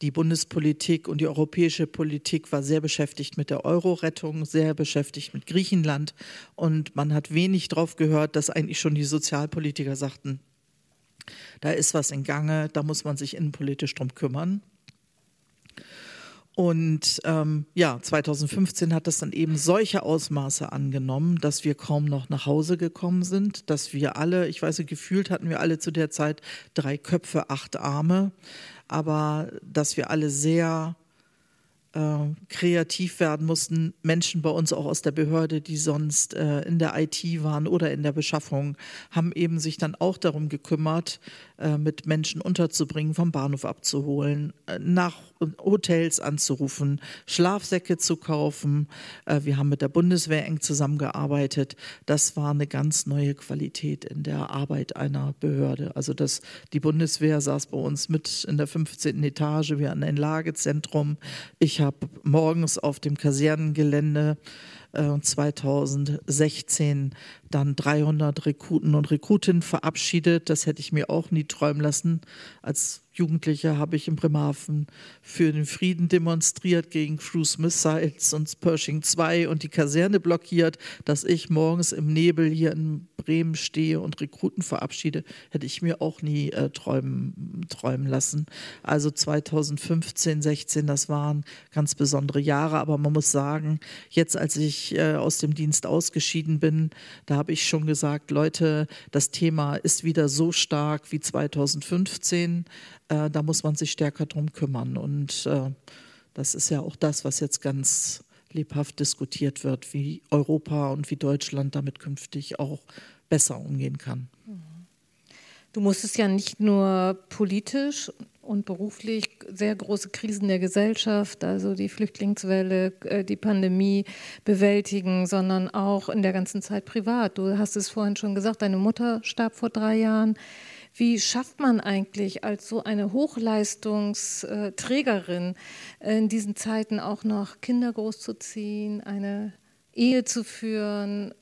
Speaker 3: die Bundespolitik und die europäische Politik war sehr beschäftigt mit der Euro-Rettung, sehr beschäftigt mit Griechenland und man hat wenig drauf gehört, dass eigentlich schon die Sozialpolitiker sagten, da ist was in Gange, da muss man sich innenpolitisch drum kümmern. Und ähm, ja, 2015 hat das dann eben solche Ausmaße angenommen, dass wir kaum noch nach Hause gekommen sind, dass wir alle, ich weiß nicht, gefühlt hatten wir alle zu der Zeit drei Köpfe, acht Arme, aber dass wir alle sehr äh, kreativ werden mussten. Menschen bei uns auch aus der Behörde, die sonst äh, in der IT waren oder in der Beschaffung, haben eben sich dann auch darum gekümmert, mit Menschen unterzubringen, vom Bahnhof abzuholen, äh, nach Hotels anzurufen, Schlafsäcke zu kaufen. Äh, wir haben mit der Bundeswehr eng zusammengearbeitet. Das war eine ganz neue Qualität in der Arbeit einer Behörde. Also das, die Bundeswehr saß bei uns mit in der 15. Etage, wir hatten ein Lagezentrum. Ich habe morgens auf dem Kasernengelände 2016 dann 300 Rekruten und Rekrutinnen verabschiedet. Das hätte ich mir auch nie träumen lassen. Als Jugendlicher habe ich in Bremerhaven für den Frieden demonstriert gegen Cruise Missiles und Pershing 2 und die Kaserne blockiert. Dass ich morgens im Nebel hier in Bremen stehe und Rekruten verabschiede, hätte ich mir auch nie äh, träumen, träumen lassen. Also 2015, 16, das waren ganz besondere Jahre. Aber man muss sagen, jetzt als ich äh, aus dem Dienst ausgeschieden bin, da habe ich schon gesagt, Leute, das Thema ist wieder so stark wie 2015. Äh, da muss man sich stärker drum kümmern. Und äh, das ist ja auch das, was jetzt ganz lebhaft diskutiert wird, wie Europa und wie Deutschland damit künftig auch besser umgehen kann.
Speaker 2: Du musstest ja nicht nur politisch und beruflich sehr große Krisen der Gesellschaft, also die Flüchtlingswelle, äh, die Pandemie bewältigen, sondern auch in der ganzen Zeit privat. Du hast es vorhin schon gesagt, deine Mutter starb vor drei Jahren. Wie schafft man eigentlich als so eine Hochleistungsträgerin in diesen Zeiten auch noch Kinder großzuziehen, eine Ehe zu führen,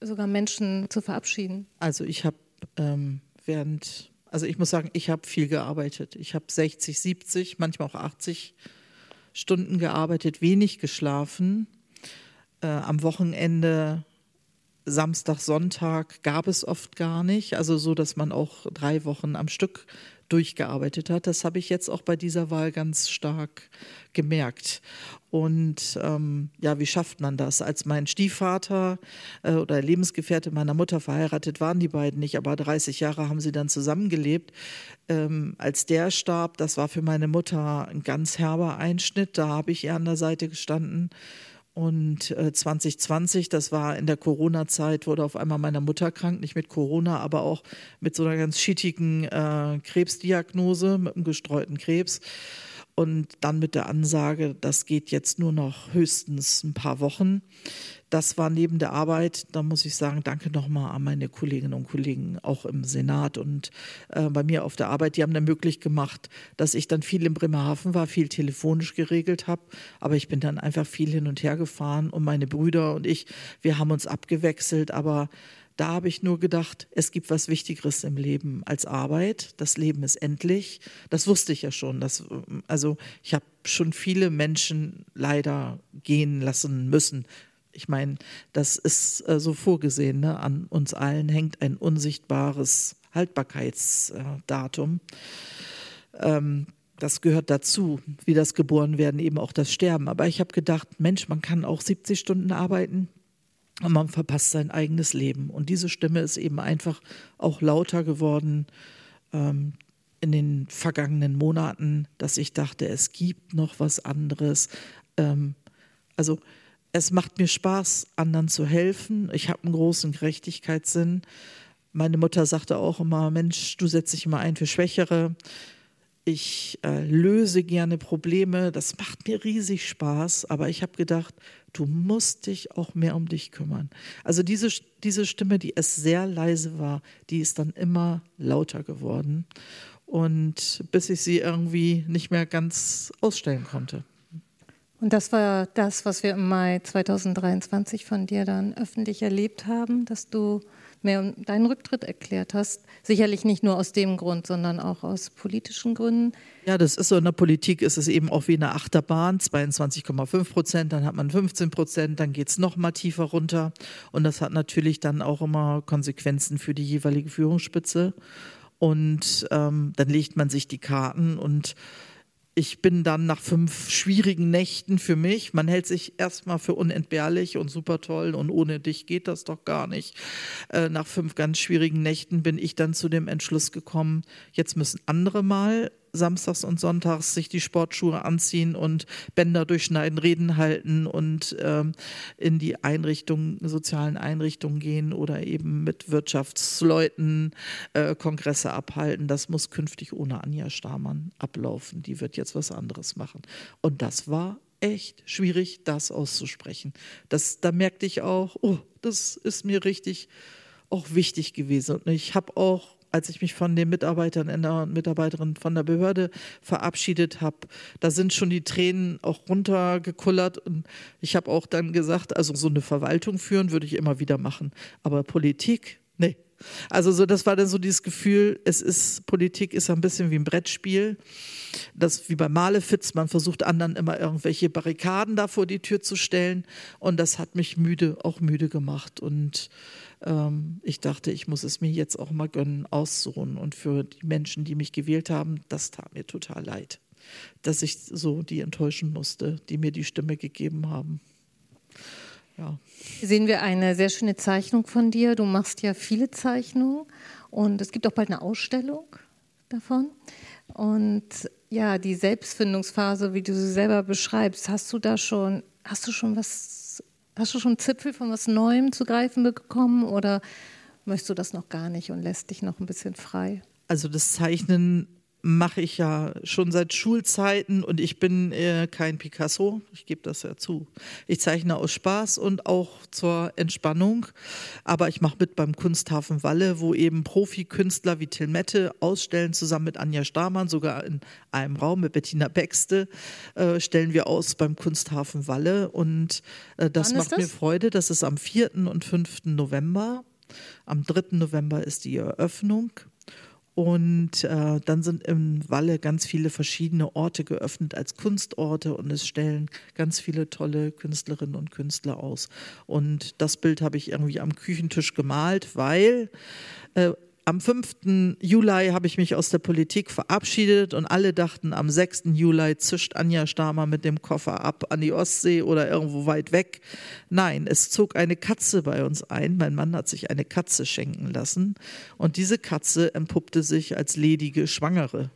Speaker 2: sogar Menschen zu verabschieden?
Speaker 3: Also ich habe ähm, während also ich muss sagen, ich habe viel gearbeitet. Ich habe 60, 70, manchmal auch 80 Stunden gearbeitet, wenig geschlafen. Äh, am Wochenende, Samstag, Sonntag gab es oft gar nicht. Also so, dass man auch drei Wochen am Stück durchgearbeitet hat. Das habe ich jetzt auch bei dieser Wahl ganz stark gemerkt. Und ähm, ja, wie schafft man das? Als mein Stiefvater äh, oder Lebensgefährte meiner Mutter verheiratet waren die beiden nicht, aber 30 Jahre haben sie dann zusammengelebt. Ähm, als der starb, das war für meine Mutter ein ganz herber Einschnitt. Da habe ich ihr an der Seite gestanden. Und äh, 2020, das war in der Corona-Zeit, wurde auf einmal meine Mutter krank, nicht mit Corona, aber auch mit so einer ganz schittigen äh, Krebsdiagnose, mit einem gestreuten Krebs. Und dann mit der Ansage, das geht jetzt nur noch höchstens ein paar Wochen. Das war neben der Arbeit, da muss ich sagen, danke nochmal an meine Kolleginnen und Kollegen, auch im Senat und äh, bei mir auf der Arbeit. Die haben dann möglich gemacht, dass ich dann viel in Bremerhaven war, viel telefonisch geregelt habe. Aber ich bin dann einfach viel hin und her gefahren und meine Brüder und ich, wir haben uns abgewechselt. Aber da habe ich nur gedacht, es gibt was Wichtigeres im Leben als Arbeit. Das Leben ist endlich. Das wusste ich ja schon. Das, also ich habe schon viele Menschen leider gehen lassen müssen. Ich meine, das ist äh, so vorgesehen. Ne? An uns allen hängt ein unsichtbares Haltbarkeitsdatum. Ähm, das gehört dazu, wie das Geborenwerden, eben auch das Sterben. Aber ich habe gedacht, Mensch, man kann auch 70 Stunden arbeiten und man verpasst sein eigenes Leben. Und diese Stimme ist eben einfach auch lauter geworden ähm, in den vergangenen Monaten, dass ich dachte, es gibt noch was anderes. Ähm, also es macht mir Spaß, anderen zu helfen. Ich habe einen großen Gerechtigkeitssinn. Meine Mutter sagte auch immer, Mensch, du setzt dich immer ein für Schwächere. Ich äh, löse gerne Probleme. Das macht mir riesig Spaß. Aber ich habe gedacht, du musst dich auch mehr um dich kümmern. Also diese, diese Stimme, die es sehr leise war, die ist dann immer lauter geworden. Und bis ich sie irgendwie nicht mehr ganz ausstellen konnte.
Speaker 2: Und das war das, was wir im Mai 2023 von dir dann öffentlich erlebt haben, dass du mehr deinen Rücktritt erklärt hast. Sicherlich nicht nur aus dem Grund, sondern auch aus politischen Gründen.
Speaker 3: Ja, das ist so. In der Politik ist es eben auch wie eine Achterbahn, 22,5 Prozent, dann hat man 15 Prozent, dann geht es noch mal tiefer runter. Und das hat natürlich dann auch immer Konsequenzen für die jeweilige Führungsspitze. Und ähm, dann legt man sich die Karten und ich bin dann nach fünf schwierigen Nächten für mich, man hält sich erstmal für unentbehrlich und super toll und ohne dich geht das doch gar nicht. Äh, nach fünf ganz schwierigen Nächten bin ich dann zu dem Entschluss gekommen, jetzt müssen andere mal samstags und sonntags sich die Sportschuhe anziehen und Bänder durchschneiden, Reden halten und ähm, in die Einrichtungen, sozialen Einrichtungen gehen oder eben mit Wirtschaftsleuten äh, Kongresse abhalten. Das muss künftig ohne Anja Stamann ablaufen. Die wird jetzt was anderes machen. Und das war echt schwierig, das auszusprechen. Das, da merkte ich auch, oh, das ist mir richtig auch wichtig gewesen. Und ich habe auch als ich mich von den Mitarbeitern und Mitarbeiterinnen von der Behörde verabschiedet habe, da sind schon die Tränen auch runtergekullert. Und ich habe auch dann gesagt, also so eine Verwaltung führen würde ich immer wieder machen. Aber Politik, nee. Also so, das war dann so dieses Gefühl, es ist, Politik ist ein bisschen wie ein Brettspiel. Das wie bei Malefitz, man versucht anderen immer irgendwelche Barrikaden da vor die Tür zu stellen. Und das hat mich müde, auch müde gemacht. Und ähm, ich dachte, ich muss es mir jetzt auch mal gönnen, auszuruhen. Und für die Menschen, die mich gewählt haben, das tat mir total leid, dass ich so die enttäuschen musste, die mir die Stimme gegeben haben.
Speaker 2: Ja. Hier sehen wir eine sehr schöne Zeichnung von dir. Du machst ja viele Zeichnungen und es gibt auch bald eine Ausstellung davon. Und ja, die Selbstfindungsphase, wie du sie selber beschreibst, hast du da schon, hast du schon was Hast du schon Zipfel von was Neuem zu greifen bekommen oder möchtest du das noch gar nicht und lässt dich noch ein bisschen frei?
Speaker 3: Also das Zeichnen mache ich ja schon seit Schulzeiten und ich bin äh, kein Picasso, ich gebe das ja zu. Ich zeichne aus Spaß und auch zur Entspannung, aber ich mache mit beim Kunsthafen Walle, wo eben Profikünstler wie Till Mette ausstellen, zusammen mit Anja Stamann, sogar in einem Raum mit Bettina Bexte, äh, stellen wir aus beim Kunsthafen Walle und äh, das macht das? mir Freude. Das ist am 4. und 5. November. Am 3. November ist die Eröffnung. Und äh, dann sind im Walle ganz viele verschiedene Orte geöffnet als Kunstorte und es stellen ganz viele tolle Künstlerinnen und Künstler aus. Und das Bild habe ich irgendwie am Küchentisch gemalt, weil äh, am 5. Juli habe ich mich aus der Politik verabschiedet und alle dachten, am 6. Juli zischt Anja Stamer mit dem Koffer ab an die Ostsee oder irgendwo weit weg. Nein, es zog eine Katze bei uns ein. Mein Mann hat sich eine Katze schenken lassen und diese Katze entpuppte sich als ledige Schwangere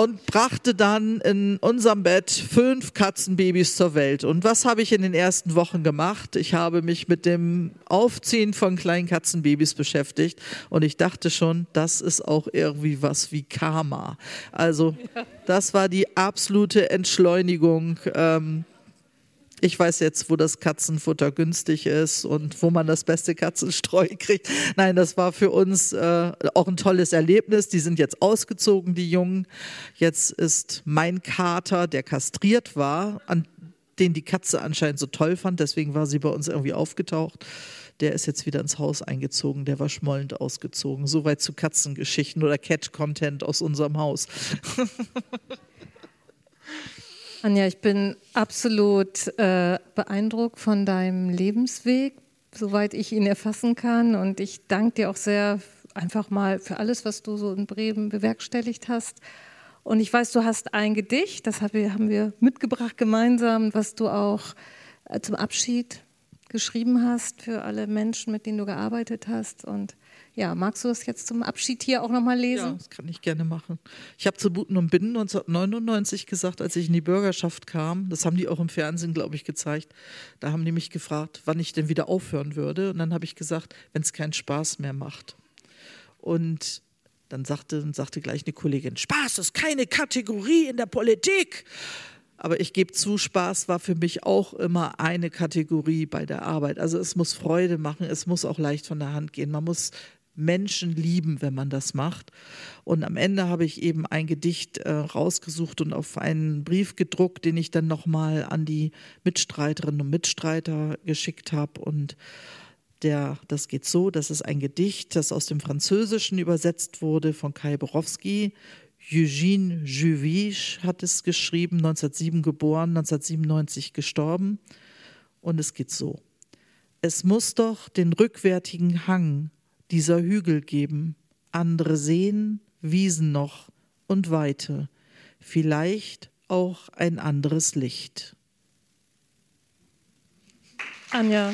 Speaker 3: und brachte dann in unserem Bett fünf Katzenbabys zur Welt. Und was habe ich in den ersten Wochen gemacht? Ich habe mich mit dem Aufziehen von kleinen Katzenbabys beschäftigt und ich dachte schon, das ist auch irgendwie was wie Karma. Also das war die absolute Entschleunigung. Ähm, ich weiß jetzt, wo das Katzenfutter günstig ist und wo man das beste Katzenstreu kriegt. Nein, das war für uns äh, auch ein tolles Erlebnis. Die sind jetzt ausgezogen, die Jungen. Jetzt ist mein Kater, der kastriert war, an den die Katze anscheinend so toll fand, deswegen war sie bei uns irgendwie aufgetaucht. Der ist jetzt wieder ins Haus eingezogen, der war schmollend ausgezogen. Soweit zu Katzengeschichten oder Cat-Content aus unserem Haus.
Speaker 2: Anja, ich bin absolut äh, beeindruckt von deinem Lebensweg, soweit ich ihn erfassen kann. Und ich danke dir auch sehr einfach mal für alles, was du so in Bremen bewerkstelligt hast. Und ich weiß, du hast ein Gedicht, das haben wir mitgebracht gemeinsam, was du auch äh, zum Abschied geschrieben hast für alle Menschen, mit denen du gearbeitet hast. Und ja, magst du das jetzt zum Abschied hier auch nochmal lesen? Ja,
Speaker 3: das kann ich gerne machen. Ich habe zu Buten und Binnen 1999 gesagt, als ich in die Bürgerschaft kam, das haben die auch im Fernsehen, glaube ich, gezeigt, da haben die mich gefragt, wann ich denn wieder aufhören würde. Und dann habe ich gesagt, wenn es keinen Spaß mehr macht. Und dann sagte, sagte gleich eine Kollegin, Spaß ist keine Kategorie in der Politik. Aber ich gebe zu, Spaß war für mich auch immer eine Kategorie bei der Arbeit. Also es muss Freude machen, es muss auch leicht von der Hand gehen. Man muss Menschen lieben, wenn man das macht. Und am Ende habe ich eben ein Gedicht äh, rausgesucht und auf einen Brief gedruckt, den ich dann nochmal an die Mitstreiterinnen und Mitstreiter geschickt habe. Und der, das geht so, das ist ein Gedicht, das aus dem Französischen übersetzt wurde von Kai Borowski. Eugene Juvich hat es geschrieben, 1907 geboren, 1997 gestorben. Und es geht so. Es muss doch den rückwärtigen Hang dieser Hügel geben, andere Seen, Wiesen noch und Weite, vielleicht auch ein anderes Licht.
Speaker 2: Anja.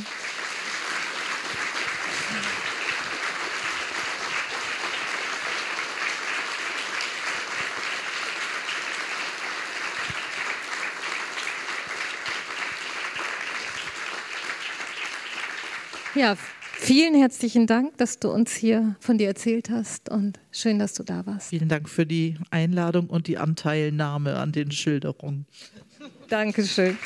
Speaker 2: Ja, Vielen herzlichen Dank, dass du uns hier von dir erzählt hast und schön, dass du da warst.
Speaker 3: Vielen Dank für die Einladung und die Anteilnahme an den Schilderungen.
Speaker 2: Dankeschön.